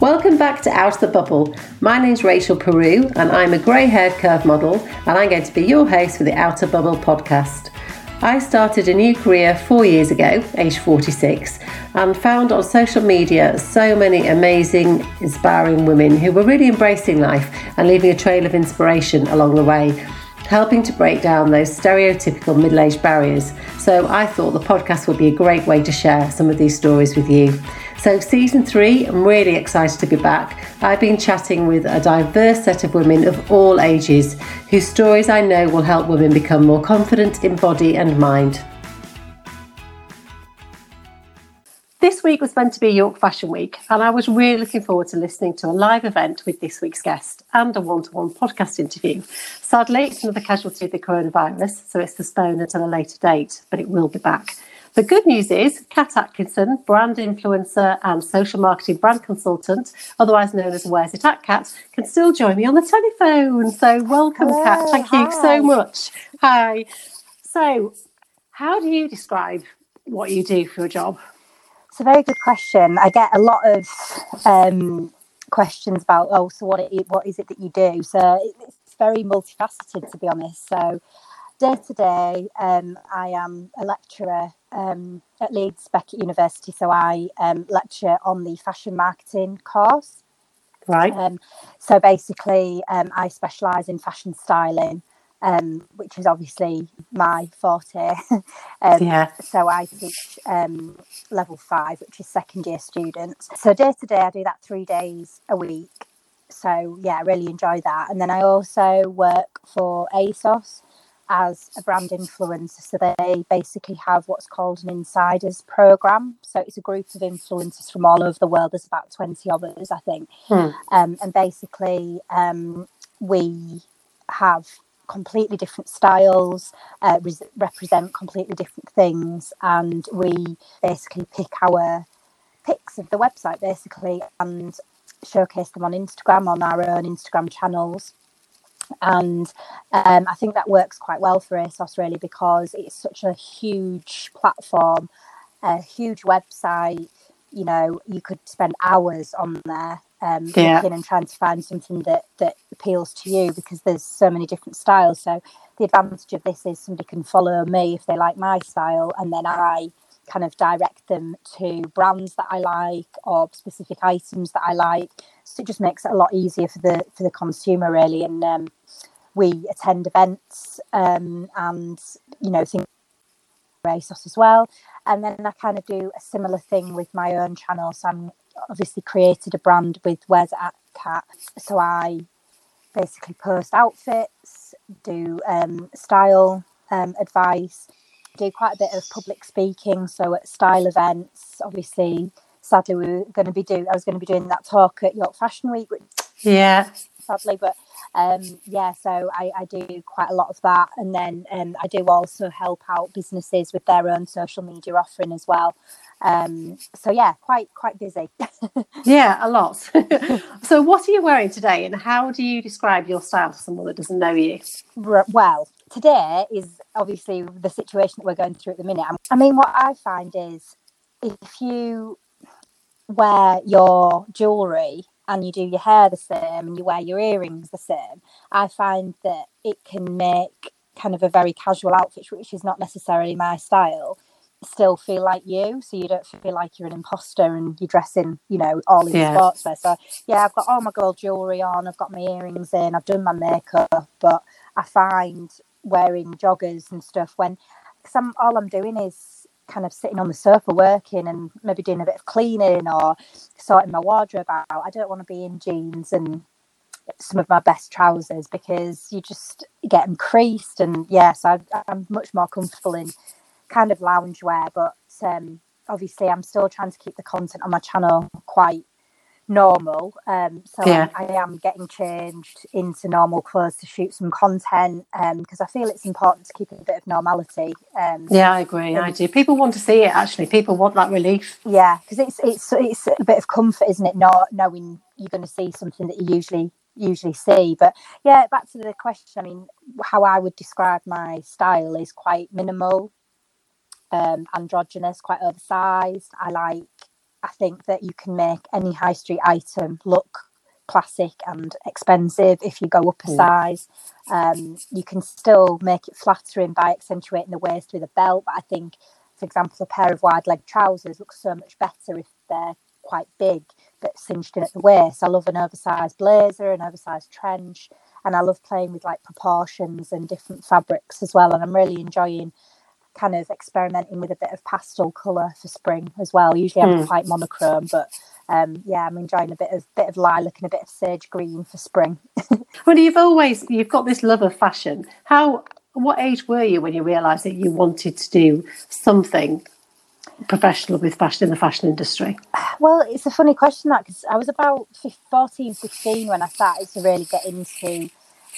Welcome back to Out of the Bubble. My name's Rachel Peru and I'm a grey haired curve model and I'm going to be your host for the Outer Bubble podcast. I started a new career four years ago, age 46, and found on social media so many amazing, inspiring women who were really embracing life and leaving a trail of inspiration along the way, helping to break down those stereotypical middle aged barriers. So I thought the podcast would be a great way to share some of these stories with you. So, season three, I'm really excited to be back. I've been chatting with a diverse set of women of all ages whose stories I know will help women become more confident in body and mind. This week was meant to be York Fashion Week, and I was really looking forward to listening to a live event with this week's guest and a one to one podcast interview. Sadly, it's another casualty of the coronavirus, so it's postponed until a later date, but it will be back. The good news is, Kat Atkinson, brand influencer and social marketing brand consultant, otherwise known as Where's It At Kat, can still join me on the telephone. So, welcome, Hello, Kat. Thank hi. you so much. Hi. So, how do you describe what you do for a job? It's a very good question. I get a lot of um, questions about, oh, so what, it, what is it that you do? So, it's very multifaceted, to be honest. So, day to day, um, I am a lecturer um, at Leeds Beckett University, so I um, lecture on the fashion marketing course. Right. Um, so basically, um, I specialise in fashion styling, um, which is obviously my forte. Um, yeah. So I teach level five, which is second year students. So day to day, I do that three days a week. So yeah, I really enjoy that. And then I also work for ASOS as a brand influencer. So they basically have what's called an insiders program. So it's a group of influencers from all over the world. There's about 20 of us, I think. Hmm. Um, and basically, um, we have completely different styles, uh, re- represent completely different things. And we basically pick our pics of the website basically and showcase them on Instagram on our own Instagram channels and um, I think that works quite well for ASOS really because it's such a huge platform, a huge website. You know, you could spend hours on there um, yeah. looking and trying to find something that that appeals to you because there's so many different styles. So the advantage of this is somebody can follow me if they like my style, and then I kind of direct them to brands that I like or specific items that I like. So it just makes it a lot easier for the for the consumer really. And um, we attend events um, and you know things ASOS as well. And then I kind of do a similar thing with my own channel. So I'm obviously created a brand with Where's At Kat. So I basically post outfits, do um, style um, advice, do quite a bit of public speaking. So at style events, obviously, sadly, we were going to be doing. I was going to be doing that talk at York Fashion Week. Which, yeah. Sadly, but um, yeah, so I, I, do quite a lot of that, and then um, I do also help out businesses with their own social media offering as well. Um, so yeah, quite quite busy. yeah, a lot. so what are you wearing today, and how do you describe your style to someone that doesn't know you? Well, today is obviously the situation that we're going through at the minute. I mean, what I find is if you wear your jewelry and you do your hair the same and you wear your earrings the same, I find that it can make kind of a very casual outfit, which is not necessarily my style, still feel like you. So you don't feel like you're an imposter and you're dressing, you know, all in yeah. sportswear. So yeah, I've got all my gold jewelry on, I've got my earrings in, I've done my makeup, but I find wearing joggers and stuff when I'm all I'm doing is kind of sitting on the sofa working and maybe doing a bit of cleaning or sorting my wardrobe out. I don't want to be in jeans and some of my best trousers because you just get them creased and yes, I, am much more comfortable in kind of loungewear. But um, obviously, I'm still trying to keep the content on my channel quite normal. Um, so yeah. I, I, am getting changed into normal clothes to shoot some content um because um, I feel it's important to keep a bit of normality. Um, yeah, I agree. I do. People want to see it. Actually, people want that relief. Yeah, because it's it's it's a bit of comfort, isn't it? Not knowing you're going to see something that you usually usually see. But yeah, back to the question. I mean, how I would describe my style is quite minimal, um, androgynous, quite oversized. I like I think that you can make any high street item look classic and expensive if you go up a mm. size. Um, you can still make it flattering by accentuating the waist with a belt, but I think, for example, a pair of wide leg trousers looks so much better if they're quite big but cinched in at the waist. I love an oversized blazer, an oversized trench, and I love playing with like proportions and different fabrics as well. And I'm really enjoying kind of experimenting with a bit of pastel colour for spring as well. Usually I'm mm. quite monochrome, but um, yeah, I'm enjoying a bit of bit of lilac and a bit of sage green for spring. well, you've always you've got this love of fashion. How what age were you when you realised that you wanted to do something professional with fashion in the fashion industry? Well, it's a funny question that because I was about 14, 15 when I started to really get into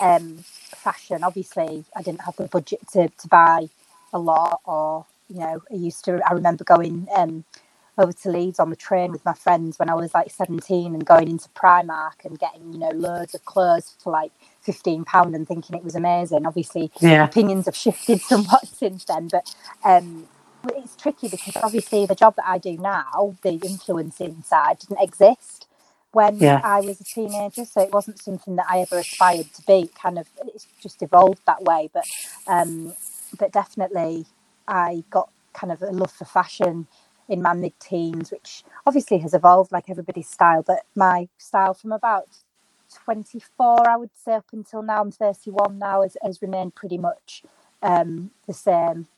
um, fashion. Obviously, I didn't have the budget to, to buy a lot, or you know, I used to. I remember going um, over to Leeds on the train with my friends when I was like 17 and going into Primark and getting, you know, loads of clothes for like 15 pound and thinking it was amazing. Obviously, yeah. opinions have shifted somewhat since then, but um, it's tricky because obviously the job that I do now, the influencing side, didn't exist when yeah. I was a teenager, so it wasn't something that I ever aspired to be. Kind of, it's just evolved that way. But, um, but definitely, I got kind of a love for fashion in my mid-teens, which obviously has evolved like everybody's style. But my style from about 24, I would say, up until now, I'm 31 now, has, has remained pretty much um, the same.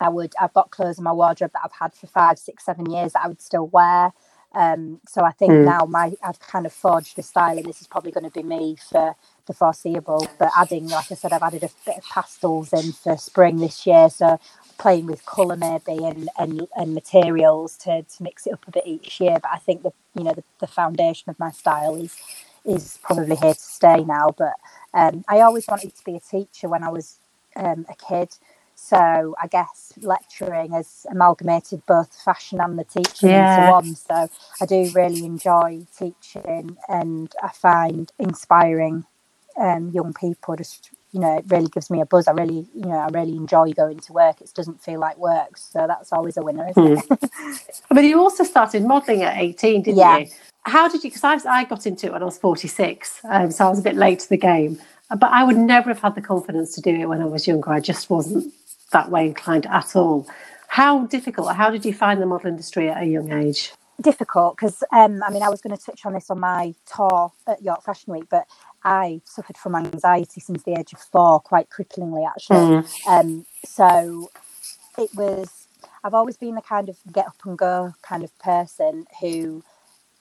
I would I've got clothes in my wardrobe that I've had for five, six, seven years that I would still wear. Um, so I think mm. now my I've kind of forged a style, and this is probably going to be me for the foreseeable. But adding, like I said, I've added a bit of pastels in for spring this year, so playing with colour maybe and, and and materials to to mix it up a bit each year. But I think the you know the, the foundation of my style is is probably here to stay now. But um, I always wanted to be a teacher when I was um, a kid. So I guess lecturing has amalgamated both fashion and the teaching yeah. and so on. So I do really enjoy teaching, and I find inspiring um, young people just you know it really gives me a buzz. I really you know I really enjoy going to work. It doesn't feel like work, so that's always a winner, isn't hmm. it? but you also started modelling at eighteen, didn't yeah. you? How did you? Because I, I got into it when I was forty six, um, so I was a bit late to the game. But I would never have had the confidence to do it when I was younger. I just wasn't that way inclined at all. How difficult, how did you find the model industry at a young age? Difficult because, um, I mean, I was going to touch on this on my tour at York Fashion Week, but I suffered from anxiety since the age of four, quite cripplingly, actually. Mm. Um, so it was, I've always been the kind of get up and go kind of person who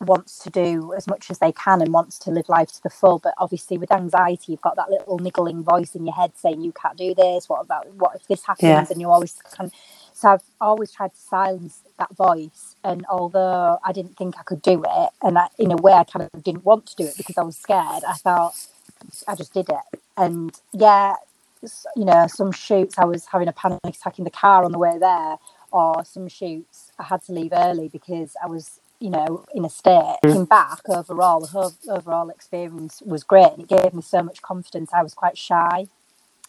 wants to do as much as they can and wants to live life to the full. But obviously with anxiety you've got that little niggling voice in your head saying you can't do this. What about what if this happens? Yeah. and you always kind so I've always tried to silence that voice. And although I didn't think I could do it and I, in a way I kind of didn't want to do it because I was scared I thought I just did it. And yeah you know some shoots I was having a panic attack in the car on the way there or some shoots I had to leave early because I was you know, in a state. Looking back overall, the whole overall experience was great and it gave me so much confidence. I was quite shy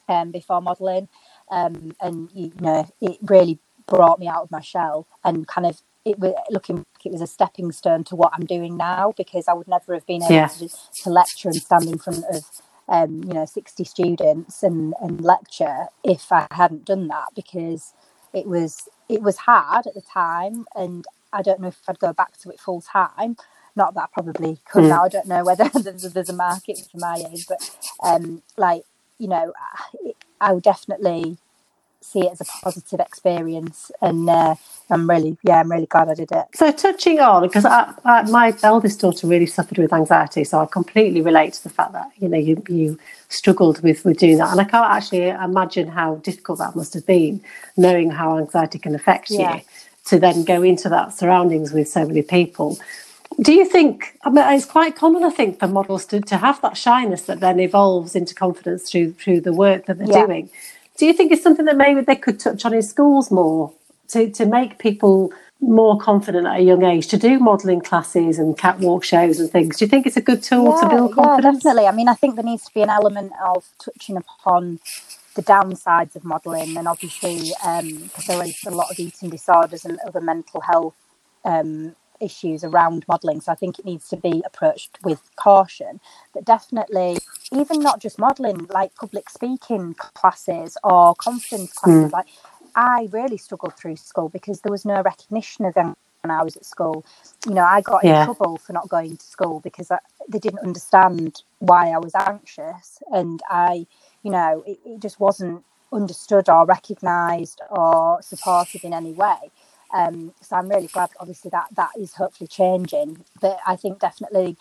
um, before modelling, um, and you know, it really brought me out of my shell and kind of it was looking back, it was a stepping stone to what I'm doing now because I would never have been able yeah. to, to lecture and stand in front of um, you know 60 students and, and lecture if I hadn't done that because it was it was hard at the time and I don't know if I'd go back to it full time. Not that I probably could mm. now. I don't know whether there's, there's, a market for my age, but um, like you know, I would definitely see it as a positive experience and uh, i'm really yeah i'm really glad i did it so touching on because I, I, my eldest daughter really suffered with anxiety so i completely relate to the fact that you know you, you struggled with with doing that and i can't actually imagine how difficult that must have been knowing how anxiety can affect yeah. you to then go into that surroundings with so many people. Do you think, I mean, it's quite common, I think, for models to, to have that shyness that then evolves into confidence through through the work that they're yeah. doing. Do you think it's something that maybe they could touch on in schools more to, to make people more confident at a young age to do modelling classes and catwalk shows and things? Do you think it's a good tool yeah, to build confidence? Yeah, definitely. I mean, I think there needs to be an element of touching upon the downsides of modelling, and obviously because um, there is a lot of eating disorders and other mental health um, issues around modelling. So I think it needs to be approached with caution. But definitely, even not just modelling, like public speaking classes or confidence classes, mm. like I really struggled through school because there was no recognition of them when I was at school. You know, I got yeah. in trouble for not going to school because I, they didn't understand why I was anxious, and I, you know, it, it just wasn't understood or recognised or supported in any way. Um, so I'm really glad, obviously, that that is hopefully changing. But I think definitely,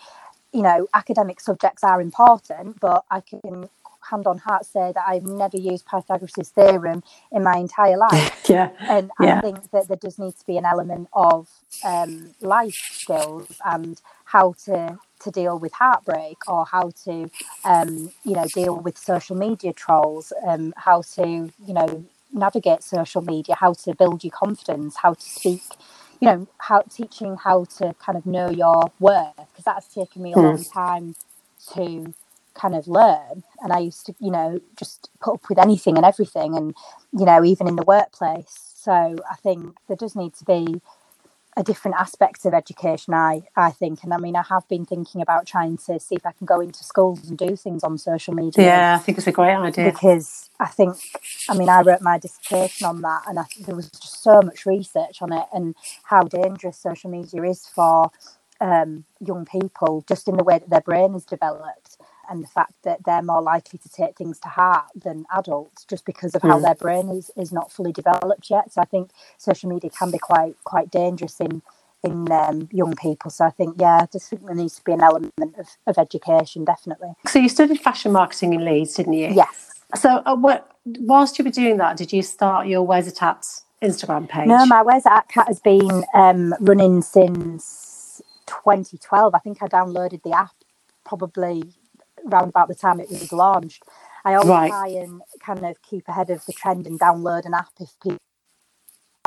you know, academic subjects are important, but I can hand on heart say that I've never used Pythagoras' theorem in my entire life. yeah. And yeah. I think that there does need to be an element of um, life skills and how to to deal with heartbreak or how to um, you know deal with social media trolls um, how to you know navigate social media how to build your confidence how to speak you know how teaching how to kind of know your worth because that's taken me a mm. long time to kind of learn and i used to you know just put up with anything and everything and you know even in the workplace so i think there does need to be a different aspect of education i i think. And i mean i have been thinking about trying to see if i can go into schools and do things on social media. Yeah i think it's a great idea. Because i think i mean i wrote my dissertation on that and I, there was just so much research on it and how dangerous social media is for um, young people just in the way that their brain is developed and the fact that they're more likely to take things to heart than adults just because of how mm. their brain is, is not fully developed yet. So I think social media can be quite quite dangerous in in um, young people. So I think yeah, I just think there needs to be an element of, of education definitely. So you studied fashion marketing in Leeds, didn't you? Yes. So uh, what whilst you were doing that, did you start your Where's It At Instagram page? No, my Where's It At Kat has been um, running since 2012. I think I downloaded the app probably around about the time it was launched. I always right. try and kind of keep ahead of the trend and download an app if people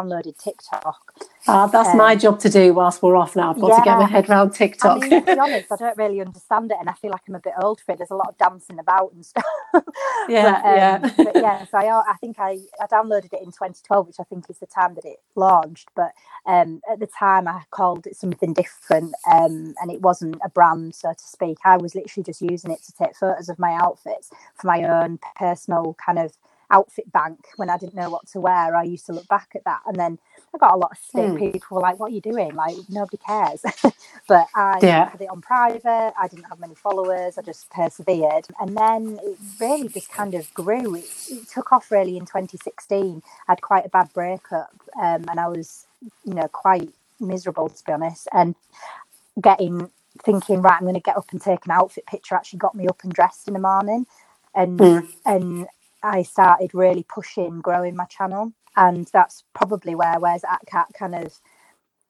downloaded TikTok. Uh, that's um, my job to do whilst we're off now. I've got yeah. to get my head around TikTok. I mean, to be honest, I don't really understand it, and I feel like I'm a bit old for it. There's a lot of dancing about and stuff. Yeah, but, um, yeah, but yeah. So I, I think I, I downloaded it in 2012, which I think is the time that it launched. But um, at the time, I called it something different, um, and it wasn't a brand, so to speak. I was literally just using it to take photos of my outfits for my own personal kind of outfit bank when I didn't know what to wear. I used to look back at that, and then I got a lot of stick. Mm. People were like, "What are you doing? Like nobody cares." but I yeah. put it on private. I didn't have many followers. I just persevered, and then it really just kind of grew. It, it took off really in 2016. I had quite a bad breakup, um, and I was, you know, quite miserable to be honest, and getting thinking right i'm going to get up and take an outfit picture actually got me up and dressed in the morning and mm. and I started really pushing growing my channel. And that's probably where Where's At Kat kind of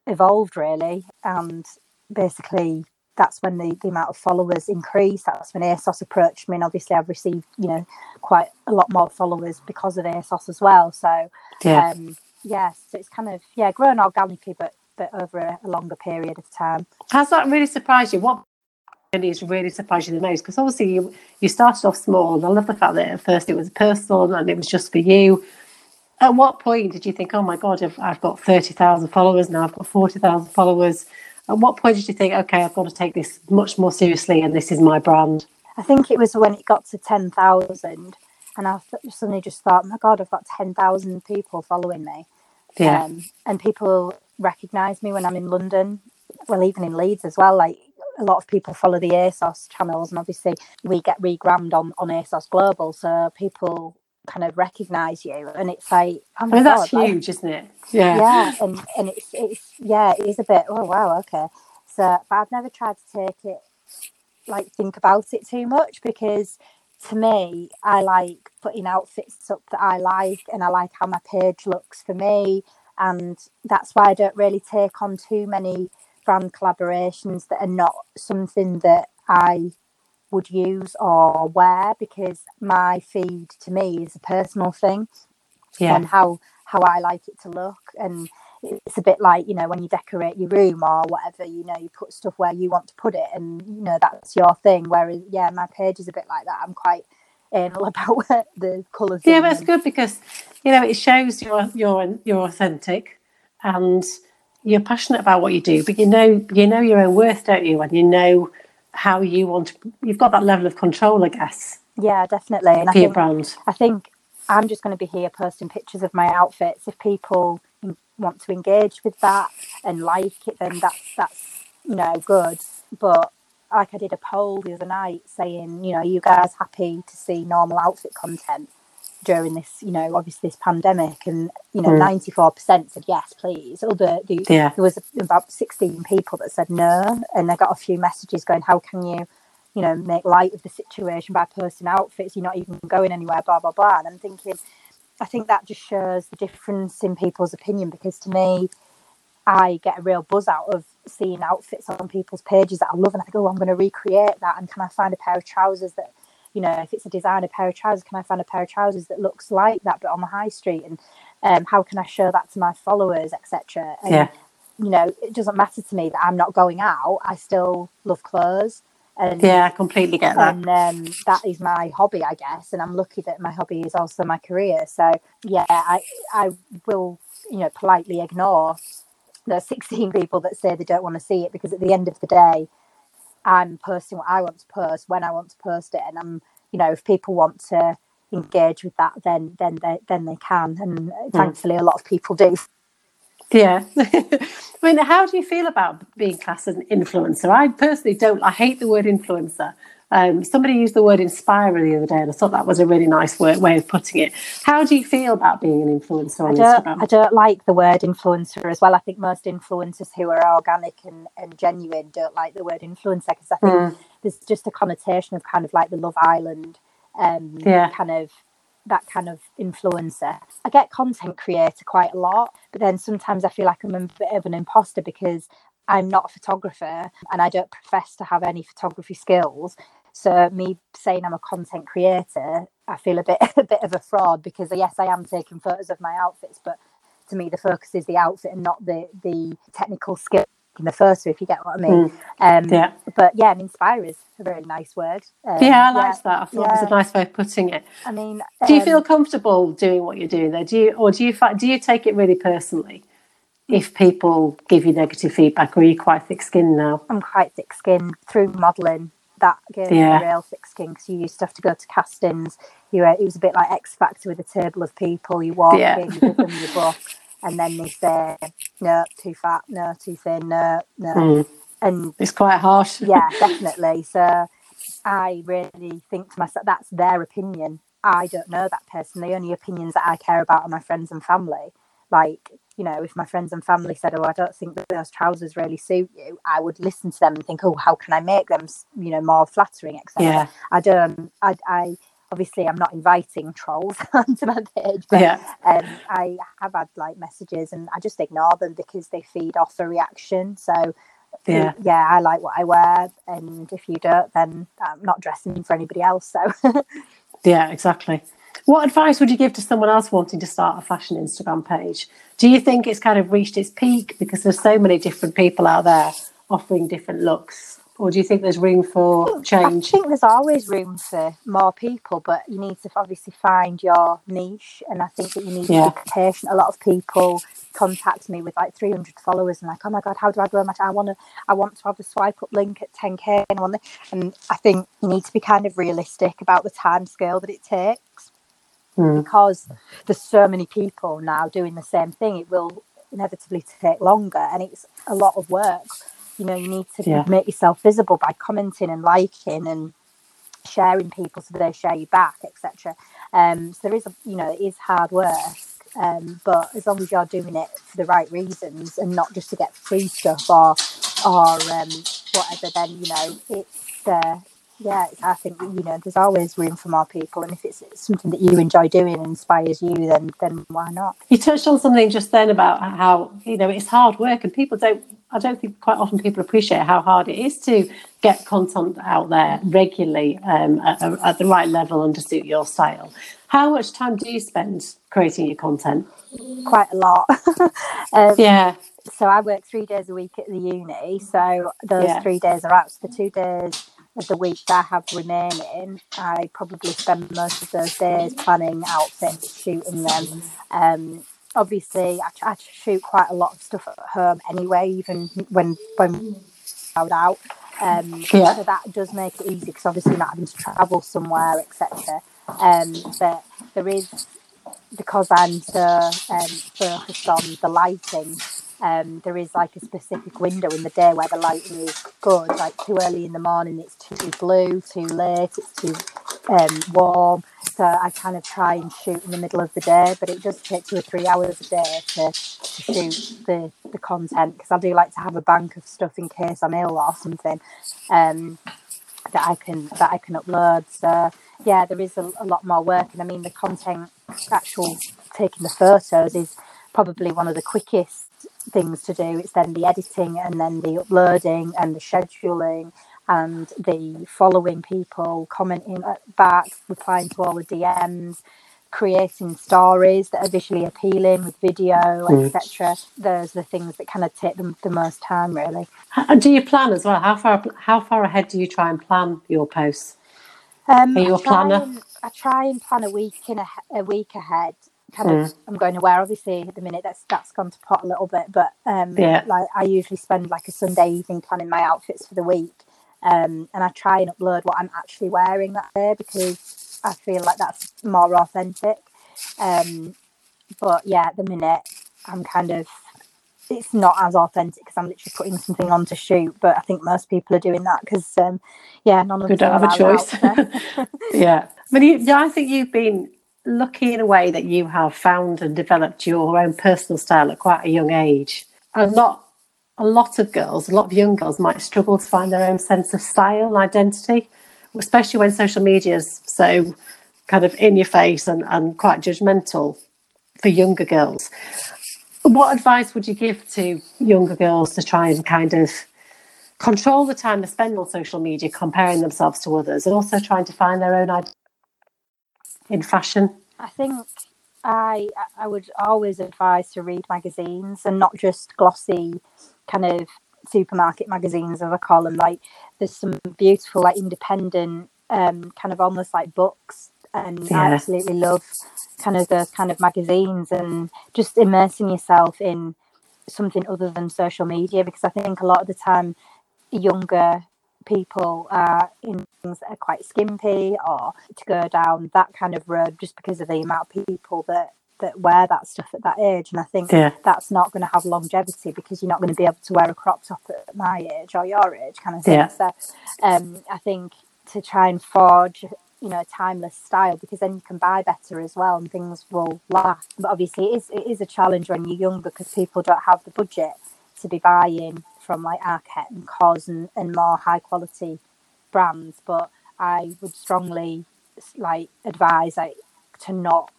evolved really. And basically that's when the, the amount of followers increased. That's when ASOS approached me. And obviously I've received, you know, quite a lot more followers because of ASOS as well. So yeah. Um, yeah, so it's kind of yeah, grown organically but but over a, a longer period of time. Has that really surprised you? What is really surprised you the most? Because obviously you, you started off small, and I love the fact that at first it was personal and it was just for you. At what point did you think, oh my God, I've, I've got 30,000 followers, now I've got 40,000 followers? At what point did you think, okay, I've got to take this much more seriously and this is my brand? I think it was when it got to 10,000 and I suddenly just thought, my God, I've got 10,000 people following me. Yeah. Um, and people recognize me when I'm in London, well, even in Leeds as well. Like a lot of people follow the ASOS channels, and obviously we get regrammed on on ASOS Global, so people kind of recognize you, and it's like, oh my oh, I mean, God, that's like, huge, isn't it? Yeah, yeah, and and it's it's yeah, it is a bit. Oh wow, okay. So, but I've never tried to take it like think about it too much because to me, I like putting outfits up that I like, and I like how my page looks for me, and that's why I don't really take on too many brand collaborations that are not something that I would use or wear because my feed to me is a personal thing yeah. and how how I like it to look. And it's a bit like you know when you decorate your room or whatever you know you put stuff where you want to put it and you know that's your thing. Whereas yeah my page is a bit like that. I'm quite anal about the colours yeah but it's good because you know it shows you're you're you're authentic and you're passionate about what you do, but you know you know your own worth, don't you? And you know how you want to. You've got that level of control, I guess. Yeah, definitely. And I think, brand. I think I'm just going to be here posting pictures of my outfits. If people want to engage with that and like it, then that's that's you know good. But like I did a poll the other night saying, you know, you guys happy to see normal outfit content during this, you know, obviously this pandemic, and you know, hmm. ninety four percent said yes, please. Other the, yeah. there was about sixteen people that said no, and I got a few messages going, how can you? You know, make light of the situation by posting outfits. You're not even going anywhere, blah blah blah. And I'm thinking, I think that just shows the difference in people's opinion because to me, I get a real buzz out of seeing outfits on people's pages that I love, and I think, oh, I'm going to recreate that. And can I find a pair of trousers that, you know, if it's a designer pair of trousers, can I find a pair of trousers that looks like that but on the high street? And um, how can I show that to my followers, etc. Yeah. You know, it doesn't matter to me that I'm not going out. I still love clothes. And, yeah, I completely get that. And um, that is my hobby, I guess. And I'm lucky that my hobby is also my career. So yeah, I I will you know politely ignore the 16 people that say they don't want to see it because at the end of the day, I'm posting what I want to post when I want to post it, and I'm, you know, if people want to engage with that, then then they then they can, and mm. thankfully a lot of people do. Yeah, I mean, how do you feel about being classed as an influencer? I personally don't. I hate the word influencer um, somebody used the word inspirer the other day, and I thought that was a really nice word, way of putting it. How do you feel about being an influencer on I Instagram? I don't like the word influencer as well. I think most influencers who are organic and, and genuine don't like the word influencer because I think mm. there's just a connotation of kind of like the Love Island um, yeah. kind of that kind of influencer. I get content creator quite a lot, but then sometimes I feel like I'm a bit of an imposter because I'm not a photographer and I don't profess to have any photography skills. So me saying I'm a content creator, I feel a bit a bit of a fraud because yes, I am taking photos of my outfits, but to me the focus is the outfit and not the the technical skill in the first if you get what I mean. Mm. Um, yeah. But yeah, an inspire is a very nice word. Um, yeah, I like yeah, that. I thought yeah. it was a nice way of putting it. I mean, do you feel um, comfortable doing what you're doing there? Do you, or do you do you take it really personally? If people give you negative feedback, or are you quite thick-skinned now? I'm quite thick-skinned through modelling that gave yeah. me real thick skin because you used to have to go to castings. You were, it was a bit like X Factor with a table of people. You walk yeah. in, you give them your book, and then they say, no, too fat, no, too thin, no, no. Mm. And it's quite harsh. yeah, definitely. So I really think to myself, that's their opinion. I don't know that person. The only opinions that I care about are my friends and family. Like you know, if my friends and family said, "Oh, I don't think that those trousers really suit you," I would listen to them and think, "Oh, how can I make them, you know, more flattering?" Etc. Yeah. I don't. I, I obviously I'm not inviting trolls onto my page, but yeah. um, I have had like messages and I just ignore them because they feed off a reaction. So yeah, yeah, I like what I wear, and if you don't, then I'm not dressing for anybody else. So yeah, exactly. What advice would you give to someone else wanting to start a fashion Instagram page? Do you think it's kind of reached its peak because there's so many different people out there offering different looks? Or do you think there's room for change? I think there's always room for more people, but you need to obviously find your niche. And I think that you need yeah. to be patient. A lot of people contact me with like 300 followers and like, oh my god, how do I grow my? I want to, I want to have a swipe up link at 10k, and I. And I think you need to be kind of realistic about the time scale that it takes mm. because there's so many people now doing the same thing. It will inevitably take longer, and it's a lot of work. You know, you need to yeah. make yourself visible by commenting and liking and sharing people so they share you back, etc. Um, so there is, a, you know, it is hard work. Um, but as long as you're doing it for the right reasons and not just to get free stuff or or um, whatever, then you know it's uh, yeah, I think you know there's always room for more people, and if it's something that you enjoy doing and inspires you, then then why not? You touched on something just then about how you know it's hard work, and people don't. I don't think quite often people appreciate how hard it is to get content out there regularly um, at, at the right level and to suit your style. How much time do you spend creating your content? Quite a lot. um, yeah. So I work three days a week at the uni. So those yeah. three days are out. So the two days of the week that I have remaining, I probably spend most of those days planning outfits, shooting them, um, obviously I, I shoot quite a lot of stuff at home anyway, even when when out out. Um, yeah. So that does make it easy because obviously not having to travel somewhere, etc. Um, but there is because I'm so um, focused on the lighting. Um, there is like a specific window in the day where the lighting is good. Like too early in the morning, it's too blue. Too late, it's too um, warm. So I kind of try and shoot in the middle of the day, but it does take two or three hours a day to, to shoot the, the content because I do like to have a bank of stuff in case I'm ill or something um, that I can that I can upload. So yeah, there is a, a lot more work, and I mean the content, actual taking the photos is probably one of the quickest things to do. It's then the editing and then the uploading and the scheduling and the following people, commenting back, replying to all the DMs, creating stories that are visually appealing with video, mm. etc. Those are the things that kind of take them the most time, really. And do you plan as well? How far how far ahead do you try and plan your posts? Um, are you a planner? And, I try and plan a week in a, a week ahead kind of mm. I'm going aware. Obviously, at the minute that's that's gone to pot a little bit, but um, yeah. like I usually spend like a Sunday evening planning my outfits for the week, um, and I try and upload what I'm actually wearing that day because I feel like that's more authentic. Um, but yeah, at the minute I'm kind of it's not as authentic because I'm literally putting something on to shoot. But I think most people are doing that because um, yeah, none of them don't have a choice. yeah, mean, you, I think you've been lucky in a way that you have found and developed your own personal style at quite a young age. A lot, a lot of girls, a lot of young girls might struggle to find their own sense of style and identity, especially when social media is so kind of in your face and, and quite judgmental for younger girls. What advice would you give to younger girls to try and kind of control the time they spend on social media, comparing themselves to others, and also trying to find their own identity? In fashion? I think I I would always advise to read magazines and not just glossy kind of supermarket magazines as I call them. Like there's some beautiful like independent um, kind of almost like books and yeah. I absolutely love kind of those kind of magazines and just immersing yourself in something other than social media because I think a lot of the time younger people are in things that are quite skimpy or to go down that kind of road just because of the amount of people that that wear that stuff at that age and i think yeah. that's not going to have longevity because you're not going to be able to wear a crop top at my age or your age kind of thing yeah. so um, i think to try and forge you know a timeless style because then you can buy better as well and things will last but obviously it is, it is a challenge when you're younger because people don't have the budget to be buying from like Arket and COS and, and more high quality brands, but I would strongly like advise like to not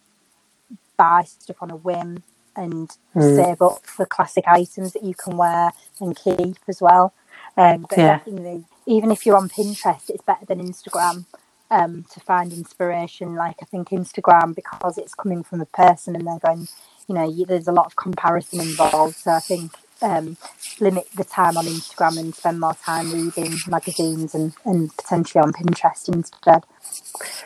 buy stuff on a whim and mm. save up for classic items that you can wear and keep as well. Um, but yeah. definitely, even if you're on Pinterest, it's better than Instagram um, to find inspiration. Like I think Instagram because it's coming from a person and they're going, you know, you, there's a lot of comparison involved. So I think um, limit the time on Instagram and spend more time reading magazines and, and potentially on Pinterest instead.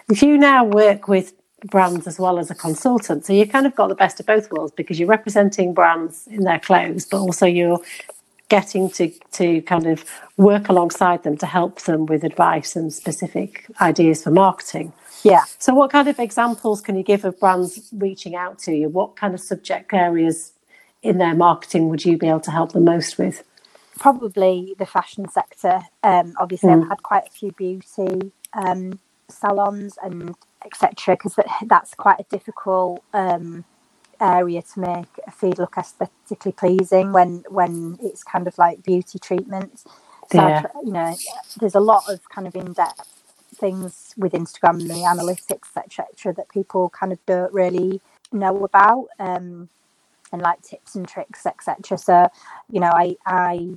If you now work with brands as well as a consultant, so you kind of got the best of both worlds because you're representing brands in their clothes, but also you're getting to to kind of work alongside them to help them with advice and specific ideas for marketing. Yeah. So what kind of examples can you give of brands reaching out to you? What kind of subject areas in their marketing would you be able to help the most with? Probably the fashion sector. Um, obviously, mm. I've had quite a few beauty um, salons and etc. Because that, that's quite a difficult um, area to make a feed look aesthetically pleasing when when it's kind of like beauty treatments. So yeah. you know, there's a lot of kind of in-depth things with Instagram and the analytics, etc., that people kind of don't really know about. Um, and like tips and tricks, etc. So, you know, I I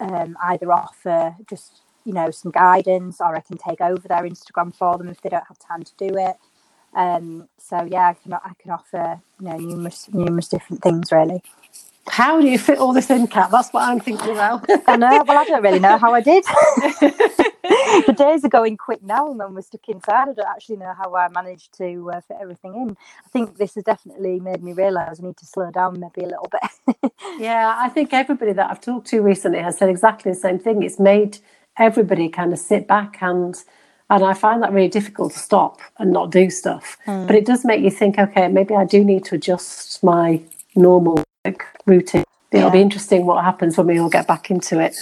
um, either offer just you know some guidance, or I can take over their Instagram for them if they don't have time to do it. Um, so yeah, I can I can offer you know numerous numerous different things really. How do you fit all this in, Kat? That's what I'm thinking about. I know. Well, I don't really know how I did. the days are going quick now, and when we're stuck inside, I don't actually know how I managed to uh, fit everything in. I think this has definitely made me realise I need to slow down maybe a little bit. yeah, I think everybody that I've talked to recently has said exactly the same thing. It's made everybody kind of sit back and and I find that really difficult to stop and not do stuff. Mm. But it does make you think, okay, maybe I do need to adjust my normal routine. It'll be interesting what happens when we all get back into it.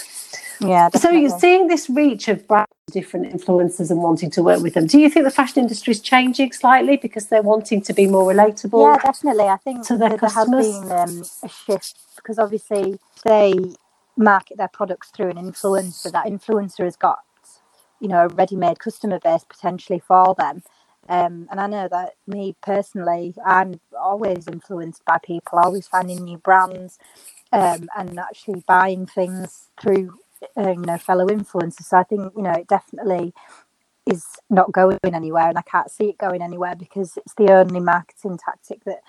Yeah. Definitely. So you're seeing this reach of different influencers and wanting to work with them. Do you think the fashion industry is changing slightly because they're wanting to be more relatable? Yeah, definitely. I think to their there customers? has been um, a shift because obviously they market their products through an influencer. That influencer has got, you know, a ready-made customer base potentially for them. Um, and I know that me personally, I'm always influenced by people, always finding new brands um, and actually buying things through uh, you know fellow influencers. So I think you know it definitely is not going anywhere, and I can't see it going anywhere because it's the only marketing tactic that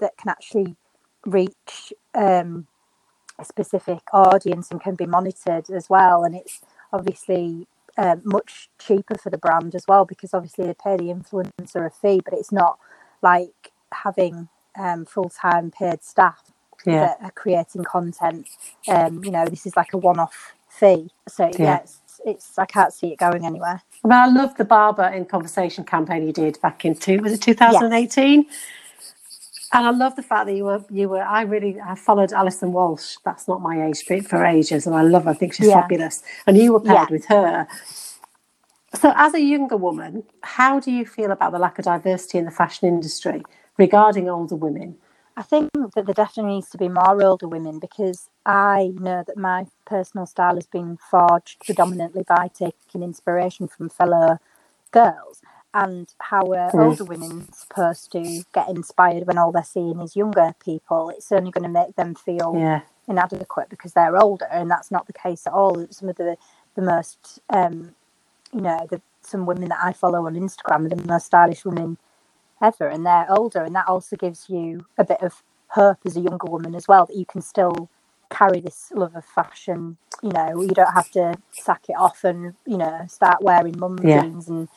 that can actually reach um, a specific audience and can be monitored as well. And it's obviously um, much cheaper for the brand as well because obviously they pay the influencer a fee, but it's not like having um, full time paid staff yeah. that are creating content. Um, you know, this is like a one off fee. So yeah, yeah it's, it's, I can't see it going anywhere. I mean, I love the Barbour in Conversation campaign you did back in two was it 2018. Yes. And I love the fact that you were you were. I really I followed Alyson Walsh. That's not my age, but for ages, and I love her. I think she's yeah. fabulous. And you were paired yeah. with her. So, as a younger woman, how do you feel about the lack of diversity in the fashion industry regarding older women? I think that there definitely needs to be more older women because I know that my personal style has been forged predominantly by taking inspiration from fellow girls and how are mm. older women supposed to get inspired when all they're seeing is younger people it's only going to make them feel yeah. inadequate because they're older and that's not the case at all some of the the most um, you know the some women that i follow on instagram are the most stylish women ever and they're older and that also gives you a bit of hope as a younger woman as well that you can still carry this love of fashion you know you don't have to sack it off and you know start wearing mum yeah. jeans and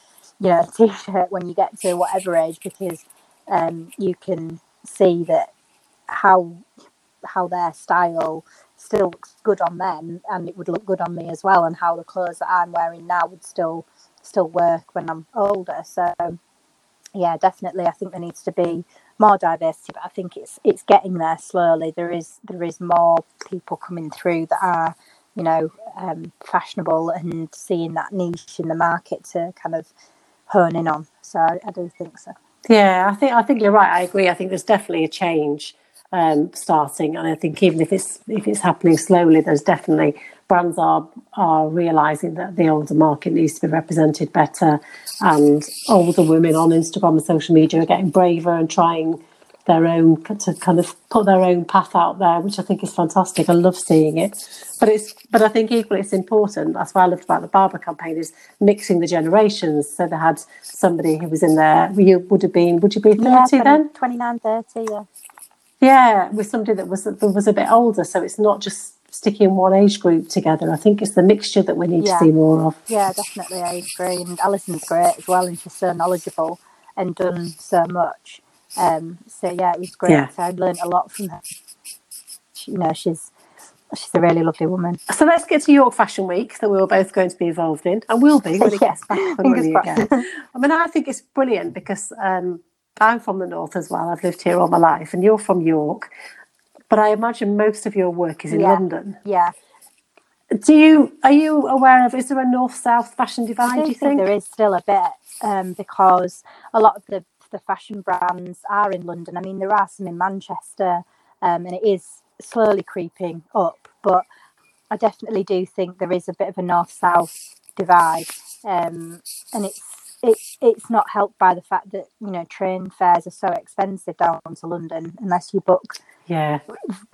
you know a t-shirt when you get to whatever age because um, you can see that how how their style still looks good on them and it would look good on me as well and how the clothes that I'm wearing now would still still work when I'm older so yeah, definitely. I think there needs to be more diversity, but I think it's it's getting there slowly. There is there is more people coming through that are, you know, um, fashionable and seeing that niche in the market to kind of hone in on. So I, I do think so. Yeah, I think I think you're right. I agree. I think there's definitely a change um, starting, and I think even if it's if it's happening slowly, there's definitely brands are are realizing that the older market needs to be represented better, and older women on Instagram and social media are getting braver and trying their own to kind of put their own path out there, which I think is fantastic. I love seeing it, but it's but I think equally it's important. That's what I loved about the Barbour campaign is mixing the generations. So they had somebody who was in there. You would have been. Would you be thirty yeah, 20, then? 29, 30, Yeah. Yeah, with somebody that was that was a bit older, so it's not just sticking one age group together. I think it's the mixture that we need yeah. to see more of. Yeah, definitely. I agree. And Alyson's great as well, and she's so knowledgeable and done so much. Um, so yeah, it was great. Yeah. I learned a lot from her. She, you know, she's she's a really lovely woman. So let's get to York Fashion Week that we are both going to be involved in, and we'll be when it gets back. I mean, I think it's brilliant because um, I'm from the north as well. I've lived here all my life, and you're from York. But I imagine most of your work is in yeah. London. Yeah. Do you are you aware of? Is there a north south fashion divide? do you think? there is still a bit um, because a lot of the the fashion brands are in London. I mean, there are some in Manchester, um, and it is slowly creeping up. But I definitely do think there is a bit of a north south divide, um, and it's it, it's not helped by the fact that you know train fares are so expensive down to London unless you book yeah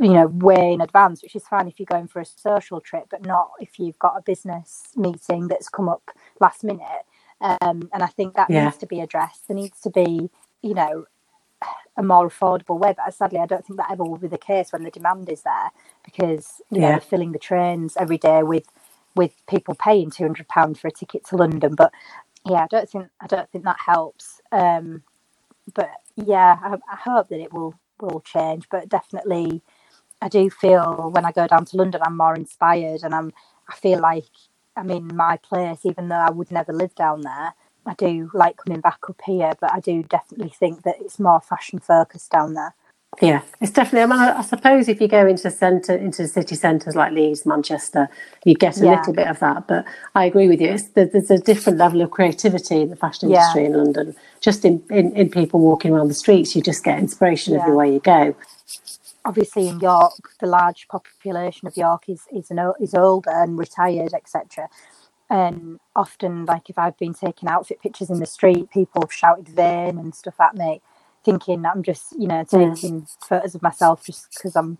you know way in advance which is fine if you're going for a social trip but not if you've got a business meeting that's come up last minute um, and I think that yeah. needs to be addressed there needs to be you know a more affordable way but sadly I don't think that ever will be the case when the demand is there because you yeah. know filling the trains every day with with people paying two hundred pounds for a ticket to London. But yeah, I don't think I don't think that helps. Um, but yeah, I, I hope that it will will change. But definitely, I do feel when I go down to London, I'm more inspired, and I'm I feel like I'm in my place, even though I would never live down there. I do like coming back up here, but I do definitely think that it's more fashion focused down there. Yeah, it's definitely. I, mean, I suppose if you go into centre, into city centres like Leeds, Manchester, you get a yeah. little bit of that. But I agree with you. It's, there's a different level of creativity in the fashion industry yeah. in London. Just in, in, in, people walking around the streets, you just get inspiration yeah. everywhere you go. Obviously, in York, the large population of York is is, an, is older and retired, etc. And often, like if I've been taking outfit pictures in the street, people have shouted "vain" and stuff at me thinking I'm just, you know, taking mm. photos of myself just because I'm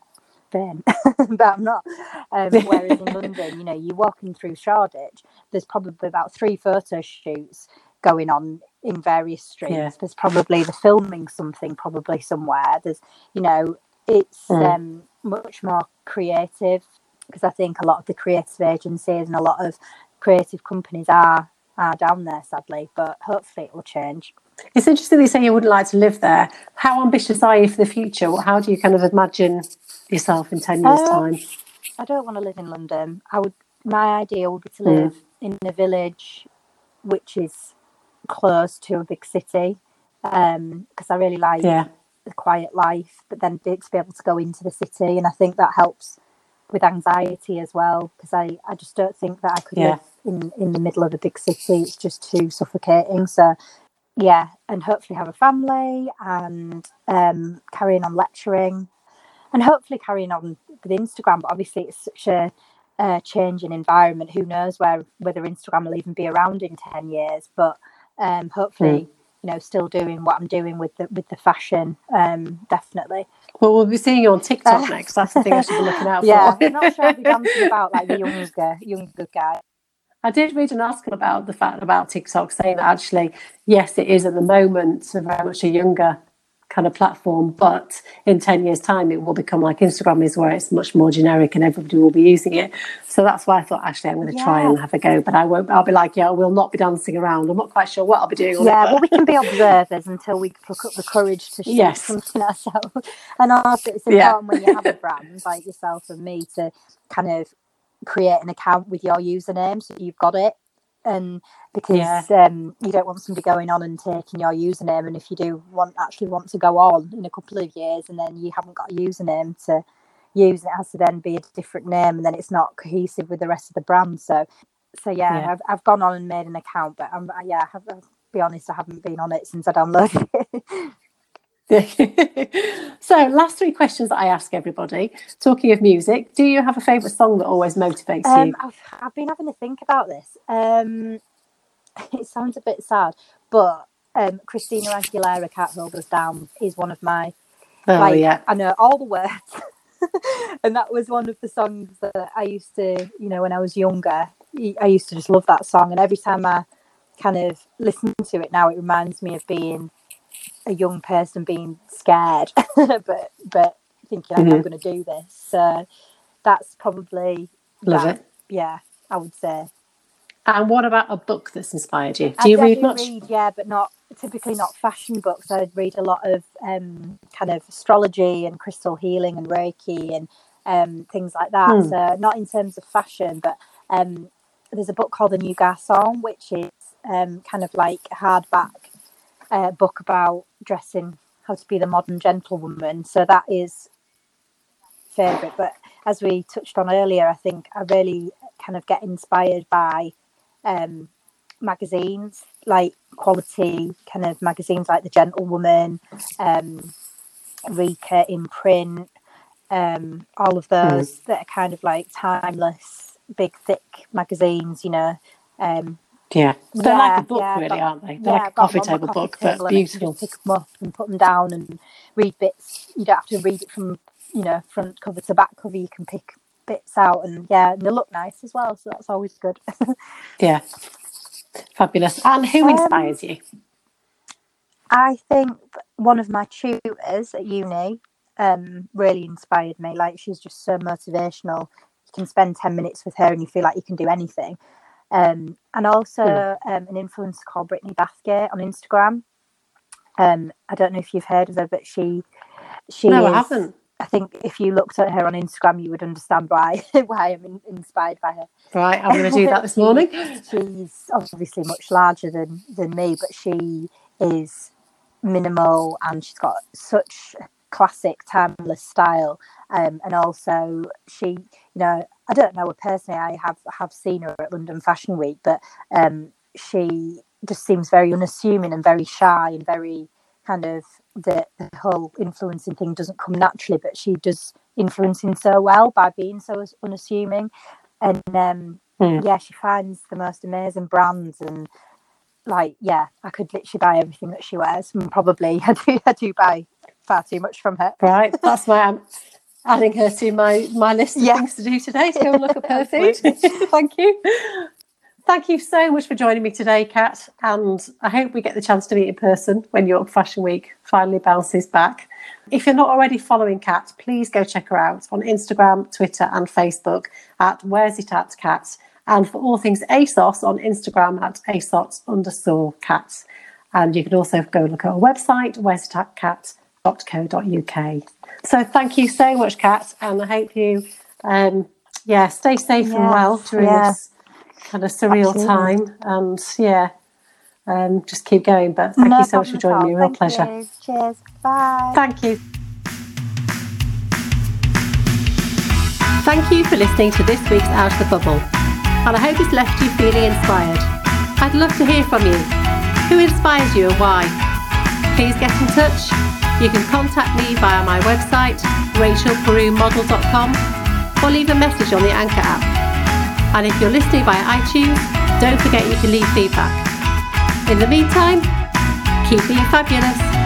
thin, but I'm not. Um, whereas in London, you know, you're walking through Shoreditch, there's probably about three photo shoots going on in various streets. Yeah. There's probably the filming something probably somewhere. There's, you know, it's mm. um, much more creative because I think a lot of the creative agencies and a lot of creative companies are are down there sadly, but hopefully it will change. It's interesting you say you wouldn't like to live there. How ambitious are you for the future? How do you kind of imagine yourself in 10 years' um, time? I don't want to live in London. I would. My idea would be to live mm. in a village which is close to a big city because um, I really like yeah. The quiet life, but then to be able to go into the city. And I think that helps with anxiety as well because I, I just don't think that I could yeah. live in, in the middle of a big city. It's just too suffocating. So yeah, and hopefully have a family and um, carrying on lecturing and hopefully carrying on with Instagram. But obviously, it's such a, a changing environment. Who knows where whether Instagram will even be around in ten years? But um, hopefully, mm. You know, still doing what I'm doing with the with the fashion. Um, definitely. Well, we'll be seeing you on TikTok next. That's the thing I should be looking out yeah, for. Yeah, I'm not sure dancing about like the younger younger guy. I did read an article about the fact about TikTok saying that actually, yes, it is at the moment very much a younger kind of platform, but in 10 years' time, it will become like Instagram is, where it's much more generic and everybody will be using it. So that's why I thought, actually, I'm going to yeah. try and have a go, but I won't, I'll be like, yeah, I will not be dancing around. I'm not quite sure what I'll be doing. yeah, well, we can be observers until we pluck up the courage to show yes. something ourselves. And also, it's important yeah. when you have a brand like yourself and me to kind of create an account with your username so you've got it and because yeah. um, you don't want somebody going on and taking your username and if you do want actually want to go on in a couple of years and then you haven't got a username to use it has to then be a different name and then it's not cohesive with the rest of the brand so so yeah, yeah. I've, I've gone on and made an account but I'm yeah I have, I'll be honest I haven't been on it since I downloaded it so, last three questions that I ask everybody. Talking of music, do you have a favourite song that always motivates um, you? I've, I've, been having to think about this. Um, it sounds a bit sad, but um, Christina Aguilera, "Can't Hold Us Down" is one of my. Oh like, yeah, I know all the words, and that was one of the songs that I used to, you know, when I was younger. I used to just love that song, and every time I kind of listen to it now, it reminds me of being a young person being scared, but but thinking mm-hmm. I'm going to do this. So that's probably love that, it. Yeah, I would say. And what about a book that's inspired you? Do I you read much? Read, yeah, but not typically not fashion books. I read a lot of um, kind of astrology and crystal healing and Reiki and um, things like that. Hmm. So not in terms of fashion, but um, there's a book called The New Garçon, which is um, kind of like a hardback uh, book about dressing, how to be the modern gentlewoman. So that is favourite. But as we touched on earlier, I think I really kind of get inspired by um, magazines, like quality kind of magazines like The Gentlewoman, um, Rika in print, um, all of those mm. that are kind of like timeless, big, thick magazines, you know. Um, yeah, they're yeah, like a book, yeah, really, got, aren't they? They're yeah, like a coffee table coffee book, table but beautiful. Pick them up and put them down and read bits. You don't have to read it from you know front cover to back cover. You can pick bits out, and yeah, and they look nice as well. So that's always good. yeah, fabulous. And who inspires um, you? I think one of my tutors at uni um, really inspired me. Like she's just so motivational you can spend 10 minutes with her and you feel like you can do anything. Um, and also Hmm. um, an influencer called Brittany Bathgate on Instagram. Um, I don't know if you've heard of her, but she she no, is, I haven't. I think if you looked at her on Instagram, you would understand why why I'm in, inspired by her. Right, I'm going to do that this morning. She's obviously much larger than than me, but she is minimal and she's got such a classic timeless style. Um, and also she, you know, I don't know her personally. I have have seen her at London Fashion Week, but um, she just seems very unassuming and very shy and very kind of the, the whole influencing thing doesn't come naturally, but she does influencing so well by being so unassuming. And um, Hmm. yeah, she finds the most amazing brands and like yeah, I could literally buy everything that she wears. And probably I do, I do buy far too much from her. Right, that's why I'm adding her to my my list of Yeah. things to do today to go and look at her feed. Thank you. Thank you so much for joining me today, Kat. And I hope we get the chance to meet in person when York Fashion Week finally bounces back. If you're not already following Kat, please go check her out on Instagram, Twitter, and Facebook at Where's It At Kat. And for all things ASOS on Instagram at ASOS underscore cats. And you can also go look at our website, where's it at kat.co.uk. So thank you so much, Kat, and I hope you um yeah, stay safe and well during yeah. this kind of surreal Absolutely. time. And yeah, um just keep going. But thank No you so much for joining me. Real Thank pleasure. you. Cheers. Bye. Thank you. Thank you for listening to this week's Out of the Bubble, and I hope it's left you feeling inspired. I'd love to hear from you. Who inspires you and why? Please get in touch. You can contact me via my website, rachelperumodel.com, or leave a message on the Anchor app. And if you're listening via iTunes, don't forget you can leave feedback. In the meantime, keep being fabulous.